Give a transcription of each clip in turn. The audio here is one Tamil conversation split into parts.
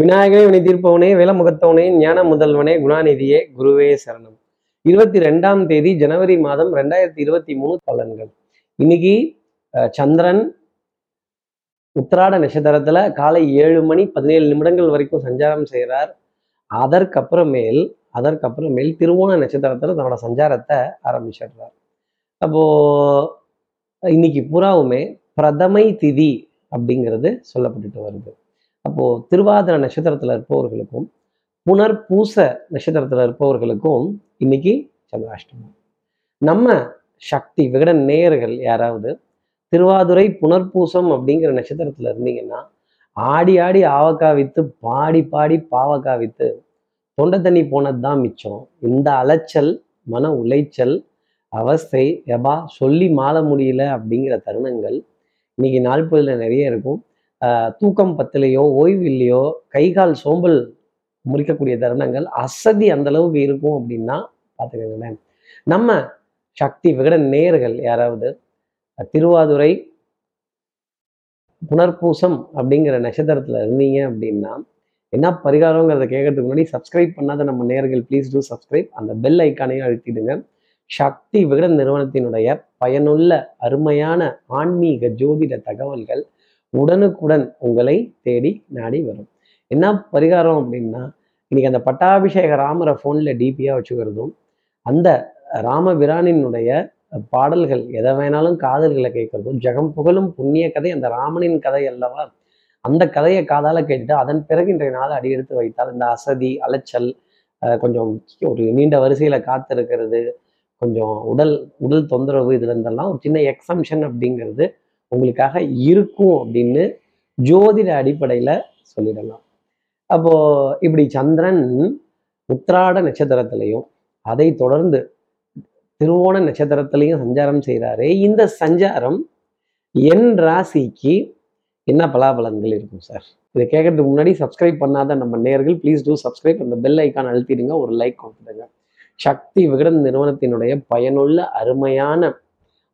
விநாயகனே வினை தீர்ப்பவனே வேலமுகத்தவனே ஞான முதல்வனே குணாநிதியே குருவே சரணம். இருபத்தி ரெண்டாம் தேதி ஜனவரி மாதம் ரெண்டாயிரத்தி இருபத்தி மூணு பலன்கள். இன்னைக்கு சந்திரன் உத்திராட நட்சத்திரத்துல காலை ஏழு மணி பதினேழு நிமிடங்கள் வரைக்கும் சஞ்சாரம் செய்கிறார் அதற்கப்புறமேல் அதற்கப்புறமேல் திருவோண நட்சத்திரத்துல தன்னோட சஞ்சாரத்தை ஆரம்பிச்சிடுறார். அப்போ இன்னைக்கு பூராவுமே பிரதமை திதி அப்படிங்கிறது சொல்லப்பட்டுட்டு வருது. அப்போது திருவாதிர நட்சத்திரத்துல இருப்பவர்களுக்கும் புனர் பூச நட்சத்திரத்துல இருப்பவர்களுக்கும் இன்னைக்கு சந்திராஷ்டமம். நம்ம சக்தி விகடன் நேயர்கள் யாராவது திருவாதுரை புனர்பூசம் அப்படிங்கிற நட்சத்திரத்துல இருந்தீங்கன்னா ஆடி ஆடி ஆவக்காய் வித்து பாடி பாடி பாவக்காய் வித்து தொண்டை தண்ணி போனது தான் மிச்சம். இந்த அலைச்சல் மன உளைச்சல் அவஸ்தை எபா சொல்லி மாள முடியல அப்படிங்கிற தருணங்கள் இன்னைக்கு நாள் பொழுதுல நிறைய இருக்கும். தூக்கம் பத்திலையோ ஓய்வு இல்லையோ கை கால் சோம்பல் முறிக்கக்கூடிய தருணங்கள் அசதி அந்த அளவுக்கு இருக்கும் அப்படின்னா பார்த்துக்கோங்களேன். நம்ம சக்தி விகடன் நேயர்கள் யாராவது திருவாதுரை புனர்பூசம் அப்படிங்கிற நட்சத்திரத்துல இருந்தீங்க அப்படின்னா என்ன பரிகாரங்கிறத கேட்கறதுக்கு முன்னாடி சப்ஸ்கிரைப் பண்ணாத நம்ம நேர்கள் ப்ளீஸ் டூ சப்ஸ்கிரைப் அந்த பெல் ஐக்கானையும் அழுத்திடுங்க. சக்தி விகடன் நிறுவனத்தினுடைய பயனுள்ள அருமையான ஆன்மீக ஜோதிட தகவல்கள் உடனுக்குடன் உங்களை தேடி நாடி வரும். என்ன பரிகாரம் அப்படின்னா இன்னைக்கு அந்த பட்டாபிஷேக ராமரை ஃபோனில் டிபியாக வச்சுக்கிறதும் அந்த ராமபிரானினுடைய பாடல்கள் எதை வேணாலும் காதல்களை கேட்கறதும் ஜெகம் புகழும் புண்ணிய கதை அந்த ராமனின் கதை அல்லவா? அந்த கதையை காதால கேட்டுட்டு அதன் பிறகு இன்றைய நாள் அடியெடுத்து வைத்தால் இந்த அசதி அலைச்சல் கொஞ்சம் ஒரு நீண்ட வரிசையில் காத்திருக்கிறது கொஞ்சம் உடல் உடல் தொந்தரவு இதுல இருந்தெல்லாம் ஒரு சின்ன எக்ஸம்ஷன் அப்படிங்கிறது உங்களுக்காக இருக்கும் அப்படின்னு ஜோதிட அடிப்படையில சொல்லிடலாம். அப்போ இப்படி சந்திரன் உத்திராட நட்சத்திரத்திலையும் அதை தொடர்ந்து திருவோண நட்சத்திரத்திலையும் சஞ்சாரம் செய்கிறாரே இந்த சஞ்சாரம் என் ராசிக்கு என்ன பலாபலன்கள் இருக்கும் சார்? இதை கேட்கறதுக்கு முன்னாடி சப்ஸ்கிரைப் பண்ணாத நம்ம நேர்கள் ப்ளீஸ் டூ சப்ஸ்கிரைப் அந்த பெல் ஐக்கான் அழுத்திடுங்க ஒரு லைக் கொடுத்துடுங்க. சக்தி விகடன் நிறுவனத்தினுடைய பயனுள்ள அருமையான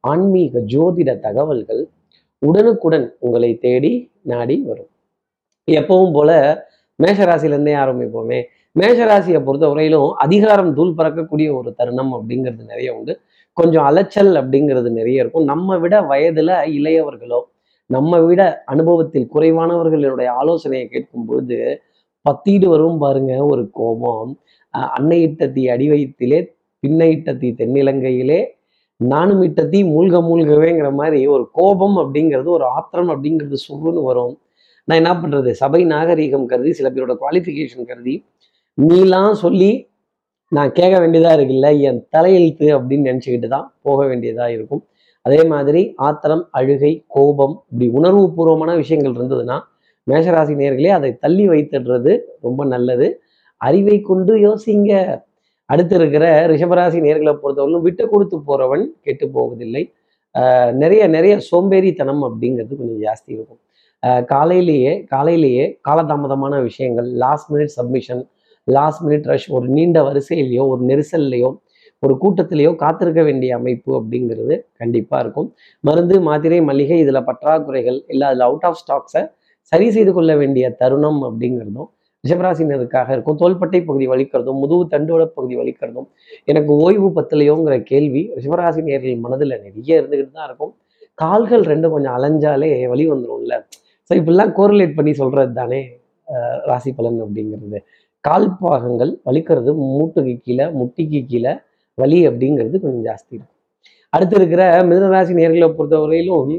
ஆன்மீக ஜோதிட தகவல்கள் உடனுக்குடன் உங்களை தேடி நாடி வரும். எப்பவும் போல மேஷராசிலேருந்தே ஆரம்பிப்போமே. மேஷராசியை பொறுத்த வரையிலும் அதிகாரம் தூள் பறக்கக்கூடிய ஒரு தருணம் அப்படிங்கிறது நிறைய உண்டு. கொஞ்சம் அலைச்சல் அப்படிங்கிறது நிறைய இருக்கும். நம்ம விட வயதுல இளையவர்களோ நம்ம விட அனுபவத்தில் குறைவானவர்களுடைய ஆலோசனையை கேட்கும் பொழுது பத்தீடு வரும் பாருங்க ஒரு கோபம். அஹ் அன்னையிட்ட தீ அடி பின்னையிட்ட தீ தென்னிலங்கையிலே நானும் இட்டத்தி தீ மூழ்க மூழ்கவேங்கிற மாதிரி ஒரு கோபம் அப்படிங்கிறது ஒரு ஆத்திரம் அப்படிங்கிறது சுருன்னு வரும். நான் என்ன பண்ணுறது சபை நாகரீகம் கருதி சில பேரோட குவாலிஃபிகேஷன் கருதி நீலாம் சொல்லி நான் கேட்க வேண்டியதாக இருக்குல்ல என் தலையெழுத்து அப்படின்னு நினச்சிக்கிட்டு தான் போக வேண்டியதாக இருக்கும். அதே மாதிரி ஆத்திரம் அழுகை கோபம் இப்படி உணர்வு பூர்வமான விஷயங்கள் இருந்ததுன்னா மேஷராசி நேர்களே அதை தள்ளி வைத்துடுறது ரொம்ப நல்லது. அறிவை கொண்டு யோசிங்க. அடுத்து இருக்கிற ரிஷபராசி நேர்களை பொறுத்தவரைக்கும் விட்டு கொடுத்து போறவன் கெட்டு போவதில்லை. நிறைய நிறைய சோம்பேறித்தனம் அப்படிங்கிறது கொஞ்சம் ஜாஸ்தி இருக்கும். காலையிலேயே காலையிலேயே காலதாமதமான விஷயங்கள் last minute submission last minute rush ஒரு நீண்ட வரிசையிலையோ ஒரு நெரிசல்லையோ ஒரு கூட்டத்திலேயோ காத்திருக்க வேண்டிய அமைப்பு அப்படிங்கிறது கண்டிப்பாக இருக்கும். மருந்து மாத்திரை மளிகை இதில் பற்றாக்குறைகள் இல்லை அதில் அவுட் ஆஃப் ஸ்டாக்ஸை சரி செய்து கொள்ள வேண்டிய தருணம் அப்படிங்கிறதும் ரிஷபராசினருக்காக இருக்கும். தோள்பட்டை பகுதி வலிக்கிறதும் முதுகு தண்டோட பகுதி வலிக்கிறதும் எனக்கு ஓய்வு பத்தலையோங்கிற கேள்வி ரிஷபராசி நேர்கள் மனதில் நிறைய இருந்துக்கிட்டு தான் இருக்கும். கால்கள் ரெண்டும் கொஞ்சம் அலைஞ்சாலே வலி வந்துடும்ல ஸோ இப்படிலாம் கோரிலேட் பண்ணி சொல்கிறது தானே ராசி பலன் அப்படிங்கிறது. கால் பாகங்கள் வலிக்கிறது மூட்டுக்கு கீழே முட்டிக்கு கீழே வலி அப்படிங்கிறது கொஞ்சம் ஜாஸ்தி இருக்கும். அடுத்து இருக்கிற மிதனராசி நேர்களை பொறுத்தவரையிலும்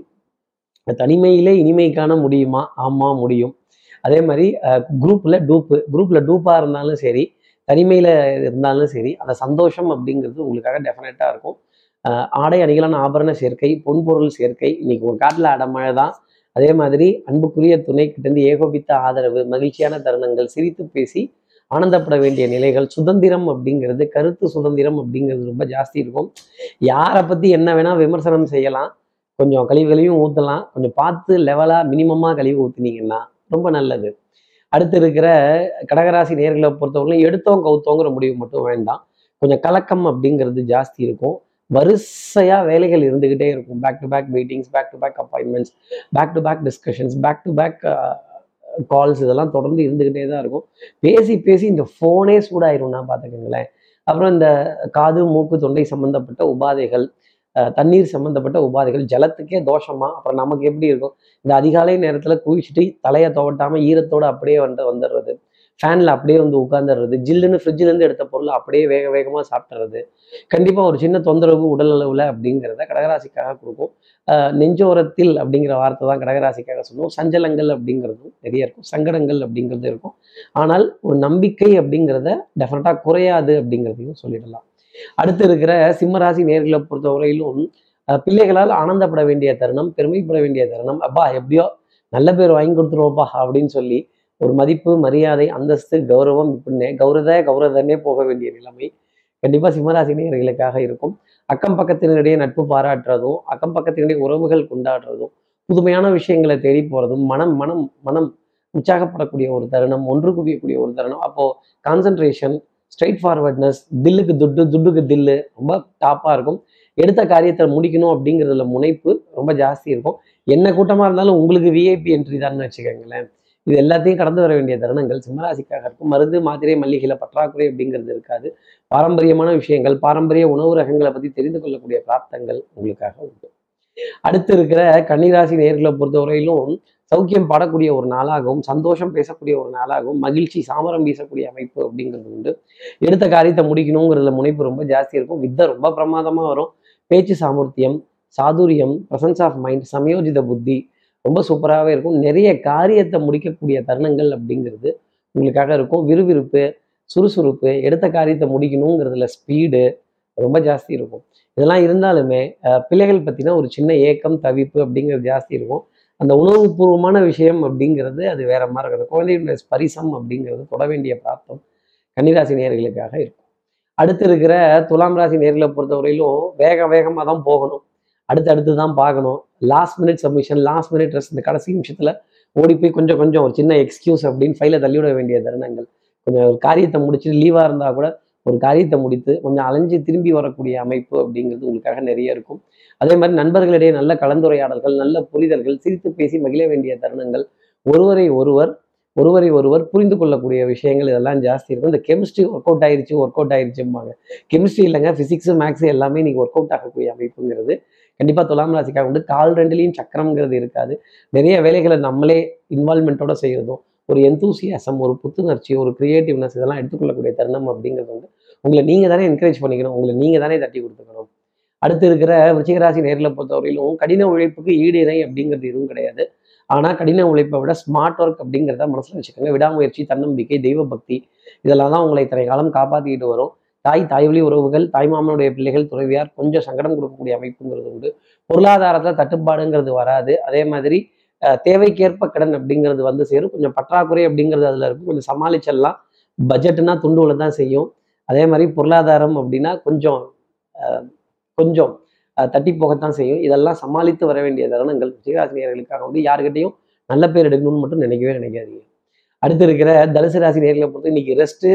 தனிமையிலே இனிமை காண முடியுமா? ஆமாம் முடியும். அதே மாதிரி குரூப்பில் டூப்பு குரூப்பில் டூப்பாக இருந்தாலும் சரி தனிமையில் இருந்தாலும் சரி அந்த சந்தோஷம் அப்படிங்கிறது உங்களுக்காக டெஃபினட்டாக இருக்கும். ஆடை அணிகளான ஆபரண சேர்க்கை பொன்பொருள் சேர்க்கை இன்னைக்கு உங்கள் காட்டில் அடமழை தான். அதே மாதிரி அன்புக்குரிய துணை கிட்டேருந்து ஏகோபித்த ஆதரவு மகிழ்ச்சியான தருணங்கள் சிரித்து பேசி ஆனந்தப்பட வேண்டிய நிலைகள் சுதந்திரம் அப்படிங்கிறது கருத்து சுதந்திரம் அப்படிங்கிறது ரொம்ப ஜாஸ்தி இருக்கும். யாரை பற்றி என்ன வேணால் விமர்சனம் செய்யலாம். கொஞ்சம் கழிவுகளையும் ஊற்றலாம் கொஞ்சம் பார்த்து லெவலாக மினிமமாக கழிவு ஊற்றுனீங்கன்னா ரொம்ப நல்லது. அடுத்து இருக்கிற கடகராசி நேர்களை பொறுத்தவரையிலும் எடுத்தோம் கவுத்தோங்கிற முடிவு மட்டும் வேண்டாம். கொஞ்சம் கலக்கம் அப்படிங்கிறது ஜாஸ்தி இருக்கும். வரிசையா வேலைகள் இருந்துகிட்டே இருக்கும். Back to back meetings back to back appointments back to back discussions back to back calls இதெல்லாம் தொடர்ந்து இருந்துக்கிட்டே தான் இருக்கும். பேசி பேசி இந்த ஃபோனே சூடாயிரும்னா பார்த்துக்கோங்களேன். அப்புறம் இந்த காது மூக்கு தொண்டை சம்மந்தப்பட்ட உபாதைகள் தண்ணீர் சம்மந்தப்பட்ட உபாதைகள் ஜலத்துக்கே தோஷமா? அப்புறம் நமக்கு எப்படி இருக்கும்? இந்த அதிகாலை நேரத்தில் குளிச்சுட்டு தலையை துவட்டாம ஈரத்தோட அப்படியே வந்து வந்துடுறது. ஃபேனில் அப்படியே வந்து உட்காந்துடுறது ஜில்லுன்னு ஃப்ரிட்ஜிலேருந்து எடுத்த பொருளை அப்படியே வேக வேகமாக சாப்பிட்றது கண்டிப்பாக ஒரு சின்ன தொந்தரவு உடல் அளவில் அப்படிங்கிறத கடகராசிக்காக கொடுக்கும். நெஞ்சோரத்தில் அப்படிங்கிற வார்த்தை தான் கடகராசிக்காக சொல்லுவோம் சஞ்சலங்கள் அப்படிங்கிறதும் நிறைய இருக்கும். சங்கடங்கள் அப்படிங்கிறது இருக்கும். ஆனால் ஒரு நம்பிக்கை அப்படிங்கிறத டெஃபினட்டாக குறையாது அப்படிங்கிறதையும் சொல்லிடலாம். அடுத்து இருக்கிற சிம்மராசி நேர்களை பொறுத்தவரையிலும் பிள்ளைகளால் ஆனந்தப்பட வேண்டிய தருணம் பெருமைப்பட வேண்டிய தருணம் அப்பா எப்படியோ நல்ல பேர் வாங்கி கொடுத்துருவோப்பா அப்படின்னு சொல்லி ஒரு மதிப்பு மரியாதை அந்தஸ்து கௌரவம் இப்படின்னு கௌரத கௌரதன்னே போக வேண்டிய நிலைமை கண்டிப்பா சிம்மராசி நேயர்களுக்காக இருக்கும். அக்கம் பக்கத்தினரிடையே நட்பு பாராட்டுறதும் அக்கம் பக்கத்தினுடைய உறவுகள் கொண்டாடுறதும் புதுமையான விஷயங்களை தேடி போறதும் மனம் மனம் மனம் உற்சாகப்படக்கூடிய ஒரு தருணம் ஒன்று குவியக்கூடிய ஒரு தருணம். அப்போ கான்சன்ட்ரேஷன் ஸ்ட்ரைட் ஃபார்வர்ட்னஸ் தில்லுக்கு துட்டு துட்டுக்கு தில்லு ரொம்ப டாப்பாக இருக்கும். எடுத்த காரியத்தை முடிக்கணும் அப்படிங்கிறதுல முனைப்பு ரொம்ப ஜாஸ்தி இருக்கும். என்ன கூட்டமாக இருந்தாலும் உங்களுக்கு விஐபி என்ட்ரி தான் வச்சுக்கோங்களேன். இது எல்லாத்தையும் கடந்து வர வேண்டிய தருணங்கள். சிம்மராசிக்காக இருக்கும். மருந்து மாத்திரை மல்லிகையில் பற்றாக்குறை அப்படிங்கிறது இருக்காது. பாரம்பரியமான விஷயங்கள் பாரம்பரிய உணவு ரகங்களை பற்றி தெரிந்து கொள்ளக்கூடிய பிராப்தங்கள் உங்களுக்காக உண்டு. அடுத்து இருக்கிற கன்னிராசி நேர்களை பொறுத்தவரையிலும் சௌக்கியம் பாடக்கூடிய ஒரு நாளாகவும் சந்தோஷம் பேசக்கூடிய ஒரு நாளாகவும் மகிழ்ச்சி சாமரம் வீசக்கூடிய அமைப்பு அப்படிங்கிறது உண்டு. எடுத்த காரியத்தை முடிக்கணுங்கிறதுல முனைப்பு ரொம்ப ஜாஸ்தி இருக்கும். வித்தை ரொம்ப பிரமாதமாக வரும். பேச்சு சாமர்த்தியம் சாதுரியம் பிரசன்ஸ் ஆஃப் மைண்ட் சமயோஜித புத்தி ரொம்ப சூப்பராகவே இருக்கும். நிறைய காரியத்தை முடிக்கக்கூடிய தருணங்கள் அப்படிங்கிறது உங்களுக்காக இருக்கும். விறுவிறுப்பு சுறுசுறுப்பு எடுத்த காரியத்தை முடிக்கணுங்கிறதுல ஸ்பீடு ரொம்ப ஜாஸ்தி இருக்கும். இதெல்லாம் இருந்தாலுமே பிள்ளைகள் பற்றினா ஒரு சின்ன ஏக்கம் தவிப்பு அப்படிங்கிறது ஜாஸ்தி இருக்கும். அந்த உணவுபூர்வமான விஷயம் அப்படிங்கிறது அது வேற மாதிரி இருக்குது குழந்தையுடைய ஸ்பரிசம் அப்படிங்கிறது தொட வேண்டிய பிராப்தம் கன்னிராசி நேர்களுக்காக இருக்கும். அடுத்து இருக்கிற துலாம் ராசி நேர்களை பொறுத்தவரையிலும் வேக வேகமாக தான் போகணும். அடுத்து அடுத்து தான் பார்க்கணும். Last minute submission last minute dress இந்த கடைசி நிமிஷத்தில் ஓடி போய் கொஞ்சம் கொஞ்சம் ஒரு சின்ன எக்ஸ்கியூஸ் அப்படின்னு ஃபைலை தள்ளிவிட வேண்டிய தருணங்கள். கொஞ்சம் ஒரு காரியத்தை முடிச்சுட்டு லீவாக இருந்தால் கூட ஒரு காரியத்தை முடித்து கொஞ்சம் அலைஞ்சு திரும்பி வரக்கூடிய அமைப்பு அப்படிங்கிறது உங்களுக்காக நிறைய இருக்கும். அதே மாதிரி நண்பர்களிடையே நல்ல கலந்துரையாடல்கள் நல்ல புரிதல்கள் சிரித்து பேசி மகிழ வேண்டிய தருணங்கள் ஒருவரை ஒருவர் ஒருவரை ஒருவர் புரிந்து கொள்ளக்கூடிய விஷயங்கள் இதெல்லாம் ஜாஸ்தி இருக்கும். இந்த கெமிஸ்ட்ரி ஒர்க் அவுட் ஆயிருச்சு ஒர்க் அவுட் ஆயிருச்சும்பாங்க. கெமிஸ்ட்ரி இல்லைங்க ஃபிசிக்ஸ் மேக்ஸ் எல்லாமே இன்னைக்கு ஒர்க் அவுட் ஆகக்கூடிய அமைப்புங்கிறது. கண்டிப்பாக துலாம் ராசிக்காக உண்டு கால் ரெண்டுலேயும் சக்கரம்ங்கிறது இருக்காது. நிறைய வேலைகளை நம்மளே இன்வால்மெண்ட்டோட செய்கிறதும் ஒரு எந்தூசியாசம் ஒரு புத்துணர்ச்சி ஒரு கிரியேட்டிவ்னஸ் இதெல்லாம் எடுத்துக்கொள்ளக்கூடிய தருணம் அப்படிங்கிறது வந்து உங்களை நீங்கள் தானே என்கரேஜ் பண்ணிக்கணும். உங்களை நீங்கள் தானே தட்டி கொடுத்துக்கணும். அடுத்து இருக்கிற விருச்சிகராசி நேரில் பொறுத்தவரையிலும் கடின உழைப்புக்கு ஈடு இணை அப்படிங்கிறது எதுவும் கிடையாது. ஆனால் கடின உழைப்பை விட ஸ்மார்ட் ஒர்க் அப்படிங்கிறத மனசில் வச்சுக்கோங்க. விடாமுயற்சி தன்னம்பிக்கை தெய்வ பக்தி இதெல்லாம் தான் உங்களை இத்தனை காலம் காப்பாற்றிக்கிட்டு வரும். தாய் தாய் வழி உறவுகள் தாய்மாமனுடைய பிள்ளைகள் துறவியார் கொஞ்சம் சங்கடம் கொடுக்கக்கூடிய அமைப்புங்கிறது உண்டு. பொருளாதாரத்தில் தட்டுப்பாடுங்கிறது வராது. அதே மாதிரி தேவைக்கேற்ப கடன் அப்படிங்கிறது வந்து சேரும். கொஞ்சம் பற்றாக்குறை அப்படிங்கிறது அதில் இருக்கும். கொஞ்சம் சமாளிச்சிடலாம். பட்ஜெட்டுனா துண்டுவில் தான் செய்யும். அதே மாதிரி பொருளாதாரம் அப்படின்னா கொஞ்சம் கொஞ்சம் தட்டி போகத்தான் செய்யும். இதெல்லாம் சமாளித்து வர வேண்டிய தருணங்கள் விஜயராசினியர்களுக்காக வந்து யாருக்கிட்டையும் நல்ல பேர் எடுக்கணும்னு மட்டும் நினைக்கவே நினைக்காதீங்க. அடுத்து இருக்கிற தனுசு ராசி நேர்களை பொறுத்து இன்னைக்கு ரெஸ்ட்டு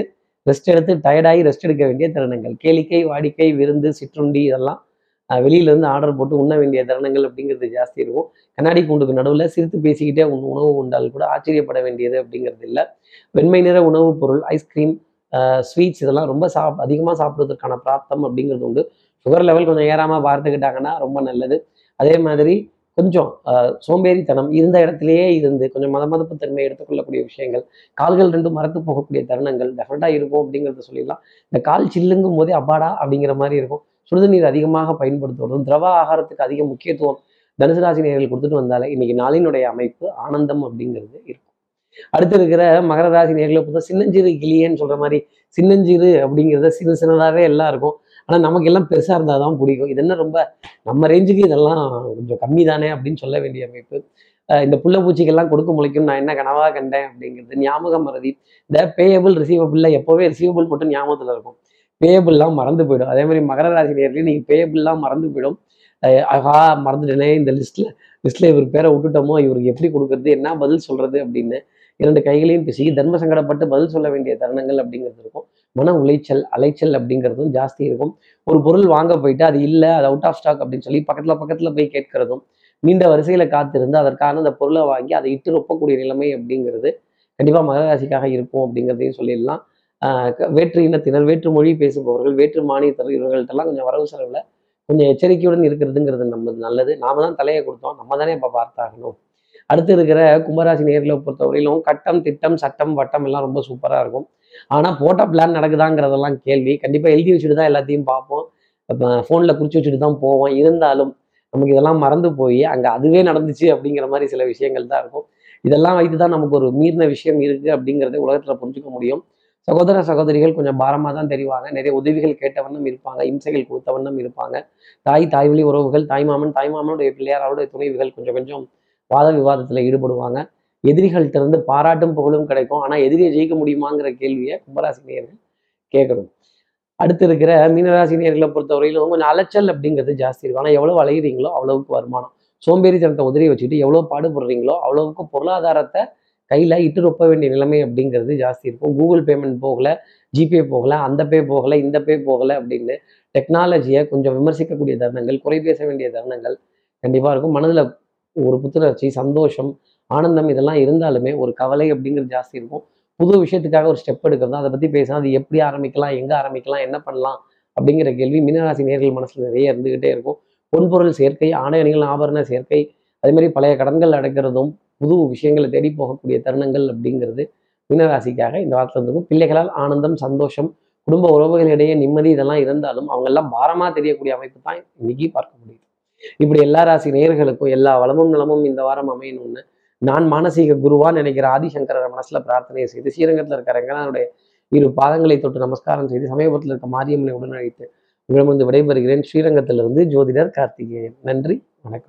ரெஸ்ட் எடுத்து டயர்டாகி ரெஸ்ட் எடுக்க வேண்டிய தருணங்கள். கேளிக்கை வாடிக்கை விருந்து சிற்றுண்டி இதெல்லாம் அஹ், வெளியில இருந்து ஆர்டர் போட்டு உண்ண வேண்டிய தருணங்கள் அப்படிங்கிறது ஜாஸ்தி இருக்கும். கண்ணாடி கூண்டுக்கு நடுவில் சிரித்து பேசிக்கிட்டே உன் உணவு உண்டால் கூட ஆச்சரியப்பட வேண்டியது அப்படிங்கிறது இல்லை. வெண்மை நிற உணவுப் பொருள் ஐஸ்கிரீம் ஸ்வீட்ஸ் இதெல்லாம் ரொம்ப சாப் அதிகமாக சாப்பிட்றதுக்கான பிராப்தம் அப்படிங்கிறது உண்டு. சுகர் லெவல் கொஞ்சம் ஏறாமல் பார்த்துக்கிட்டாங்கன்னா ரொம்ப நல்லது. அதே மாதிரி கொஞ்சம் சோம்பேறித்தனம் இருந்த இடத்துலயே இருந்து கொஞ்சம் மத மதப்பு தன்மை எடுத்துக்கொள்ளக்கூடிய விஷயங்கள் கால்கள் ரெண்டும் மரத்து போகக்கூடிய தருணங்கள் டெஃபினட்டாக இருக்கும் அப்படிங்கிறத சொல்லிடலாம். இந்த கால் சில்லுங்கும் போதே அப்பாடா அப்படிங்கிற மாதிரி இருக்கும். சுடுதண்ணீர் அதிகமாக பயன்படுத்துவதும் திரவ ஆகாரத்துக்கு அதிக முக்கியத்துவம் தனுசு ராசி நேர்கள் கொடுத்துட்டு வந்தாலே இன்னைக்கு நாளினுடைய அமைப்பு ஆனந்தம் அப்படிங்கிறது இருக்கும். அடுத்து இருக்கிற மகர ராசி நேர்களை பார்த்தா சின்னஞ்சிறு கிளியன்னு சொல்ற மாதிரி சின்னஞ்சிறு அப்படிங்கிறத சின்ன சின்னதாகவே எல்லாம் இருக்கும். ஆனால் நமக்கு எல்லாம் பெருசாக இருந்தால் தான் பிடிக்கும். இது என்ன ரொம்ப நம்ம ரேஞ்சுக்கு இதெல்லாம் கொஞ்சம் கம்மி தானே அப்படின்னு சொல்ல வேண்டிய அமைப்பு. இந்த புள்ள பூச்சிக்கெல்லாம் கொடுக்க முளைக்கும் நான் என்ன கனவா கண்டேன் அப்படிங்கிறது ஞாபகம் மறதி இந்த பேயபிள் ரிசீவபிளில் எப்போவே ரிசீவபிள் மட்டும் ஞாபகத்தில் இருக்கும். பேயபிள்லாம் மறந்து போயிடும். அதே மாதிரி மகர ராசி நேர்லையும் நீங்கள் பேயபிள்லாம் மறந்து போயிடும். ஆஹா மறந்துட்டேனே இந்த லிஸ்ட்டில் லிஸ்ட்டில் இவர் பேரை விட்டுட்டோமோ இவருக்கு எப்படி கொடுக்கறது என்ன பதில் சொல்கிறது அப்படின்னு இரண்டு கைகளையும் பிசுகி தர்ம சங்கடப்பட்டு பதில் சொல்ல வேண்டிய தருணங்கள் அப்படிங்கிறது இருக்கும். மன உளைச்சல் அலைச்சல் அப்படிங்கிறதும் ஜாஸ்தி இருக்கும். ஒரு பொருள் வாங்க போயிட்டு அது இல்லை அது அவுட் ஆஃப் ஸ்டாக் அப்படின்னு சொல்லி பக்கத்தில் பக்கத்தில் போய் கேட்கறதும் நீண்ட வரிசையில் காத்திருந்து அதற்கான அந்த பொருளை வாங்கி அதை இட்டு ரொப்பக்கூடிய நிலைமை அப்படிங்கிறது கண்டிப்பாக மகர ராசிக்காக இருக்கும் அப்படிங்கிறதையும் சொல்லிடலாம். வேற்று இனத்தினர் வேற்று மொழி பேசுபவர்கள் வேற்று மானியத்தர் இவர்கள்ட்டெல்லாம் கொஞ்சம் வரவு செலவுல கொஞ்சம் எச்சரிக்கையுடன் இருக்கிறதுங்கிறது நம்ம நல்லது. நாம தான் தலையை கொடுத்தோம் நம்ம தானே இப்போ பார்த்தாகணும். அடுத்து இருக்கிற கும்பராசி நேர்களை பொறுத்தவரையிலும் கட்டம் திட்டம் சட்டம் வட்டம் எல்லாம் ரொம்ப சூப்பராக இருக்கும். ஆனா போட்ட பிளான் நடக்குதாங்கிறதெல்லாம் கேள்வி. கண்டிப்பாக எழுதி வச்சுட்டு தான் எல்லாத்தையும் பார்ப்போம். இப்போ ஃபோனில் குறிச்சு வச்சுட்டு தான் போவோம். இருந்தாலும் நமக்கு இதெல்லாம் மறந்து போய் அங்கே அதுவே நடந்துச்சு அப்படிங்கிற மாதிரி சில விஷயங்கள் தான் இருக்கும். இதெல்லாம் வைத்து தான் நமக்கு ஒரு மீறின விஷயம் இருக்குது அப்படிங்கிறத உலகத்தில் புரிஞ்சுக்க முடியும். சகோதர சகோதரிகள் கொஞ்சம் பாரமாக தான் தெரிவாங்க. நிறைய உதவிகள் கேட்ட வண்ணம் இருப்பாங்க. இம்சைகள் கொடுத்த வண்ணம் இருப்பாங்க. தாய் தாய் வழி உறவுகள் தாய்மாமன் தாய்மாமனுடைய பிள்ளையார் அவருடைய துணைவுகள் கொஞ்சம் கொஞ்சம் வாத விவாதத்தில் ஈடுபடுவாங்க. எதிரிகள்கிட்ட இருந்து பாராட்டும் புகழும் கிடைக்கும். ஆனால் எதிரியை ஜெயிக்க முடியுமாங்கிற கேள்வியை கும்பராசி நேர்கள் கேட்கணும். அடுத்து இருக்கிற மீனராசி நேர்களை பொறுத்தவரையிலும் கொஞ்சம் அலைச்சல் அப்படிங்கிறது ஜாஸ்தி இருக்கும். ஆனால் எவ்வளோ அலைகிறீங்களோ அவ்வளவுக்கு வருமானம். சோம்பேறித்தனத்தை உதறி வச்சுட்டு எவ்வளோ பாடுபடுறீங்களோ அவ்வளவுக்கு பொருளாதாரத்தை கையில் இட்டு ரொப்ப வேண்டிய நிலைமை அப்படிங்கிறது ஜாஸ்தி இருக்கும். கூகுள் பேமெண்ட் போகல ஜிபே போகல அந்த பே போகல இந்த பே போகல அப்படின்னு டெக்னாலஜியை கொஞ்சம் விமர்சிக்கக்கூடிய தருணங்கள் குறை பேச வேண்டிய தருணங்கள் கண்டிப்பாக இருக்கும். மனதில் ஒரு புத்துணர்ச்சி சந்தோஷம் ஆனந்தம் இதெல்லாம் இருந்தாலுமே ஒரு கவலை அப்படிங்கிறது ஜாஸ்தி இருக்கும். புது விஷயத்துக்காக ஒரு ஸ்டெப் எடுக்கிறது அதை பற்றி பேசினா அது எப்படி ஆரம்பிக்கலாம் எங்கே ஆரம்பிக்கலாம் என்ன பண்ணலாம் அப்படிங்கிற கேள்வி மீனராசி நேர்கள் மனசில் நிறைய இருந்துகிட்டே இருக்கும். பொன்பொருள் சேர்க்கை ஆடை அணிகள் ஆபரண சேர்க்கை அதே மாதிரி பழைய கடன்கள் அடைக்கிறதும் புது விஷயங்களை தேடி போகக்கூடிய தருணங்கள் அப்படிங்கிறது மீனராசிக்காக இந்த வாரத்தில் இருக்கும் பிள்ளைகளால் ஆனந்தம் சந்தோஷம் குடும்ப உறவுகளிடையே நிம்மதி இதெல்லாம் இருந்தாலும் அவங்கெல்லாம் பாரமாக தெரியக்கூடிய அமைப்பு தான் இன்னைக்கு பார்க்க முடியுது. இப்படி எல்லா ராசி நேயர்களுக்கும் எல்லா வளமும் நலமும் இந்த வாரம் அமையணும்னு நான் மானசீக குருவா நினைக்கிற ஆதிசங்கரர் மனசுல பிரார்த்தனை செய்து ஸ்ரீரங்கத்தில் இருக்கிற ரங்கனாருடைய இரு பாதங்களை தொட்டு நமஸ்காரம் செய்து சமயபுரத்தில் இருக்க மாரியம்மனை உடனழைத்து உங்களிடமிருந்து விடைபெறுகிறேன். ஸ்ரீரங்கத்திலிருந்து ஜோதிடர் கார்த்திகேயன். நன்றி வணக்கம்.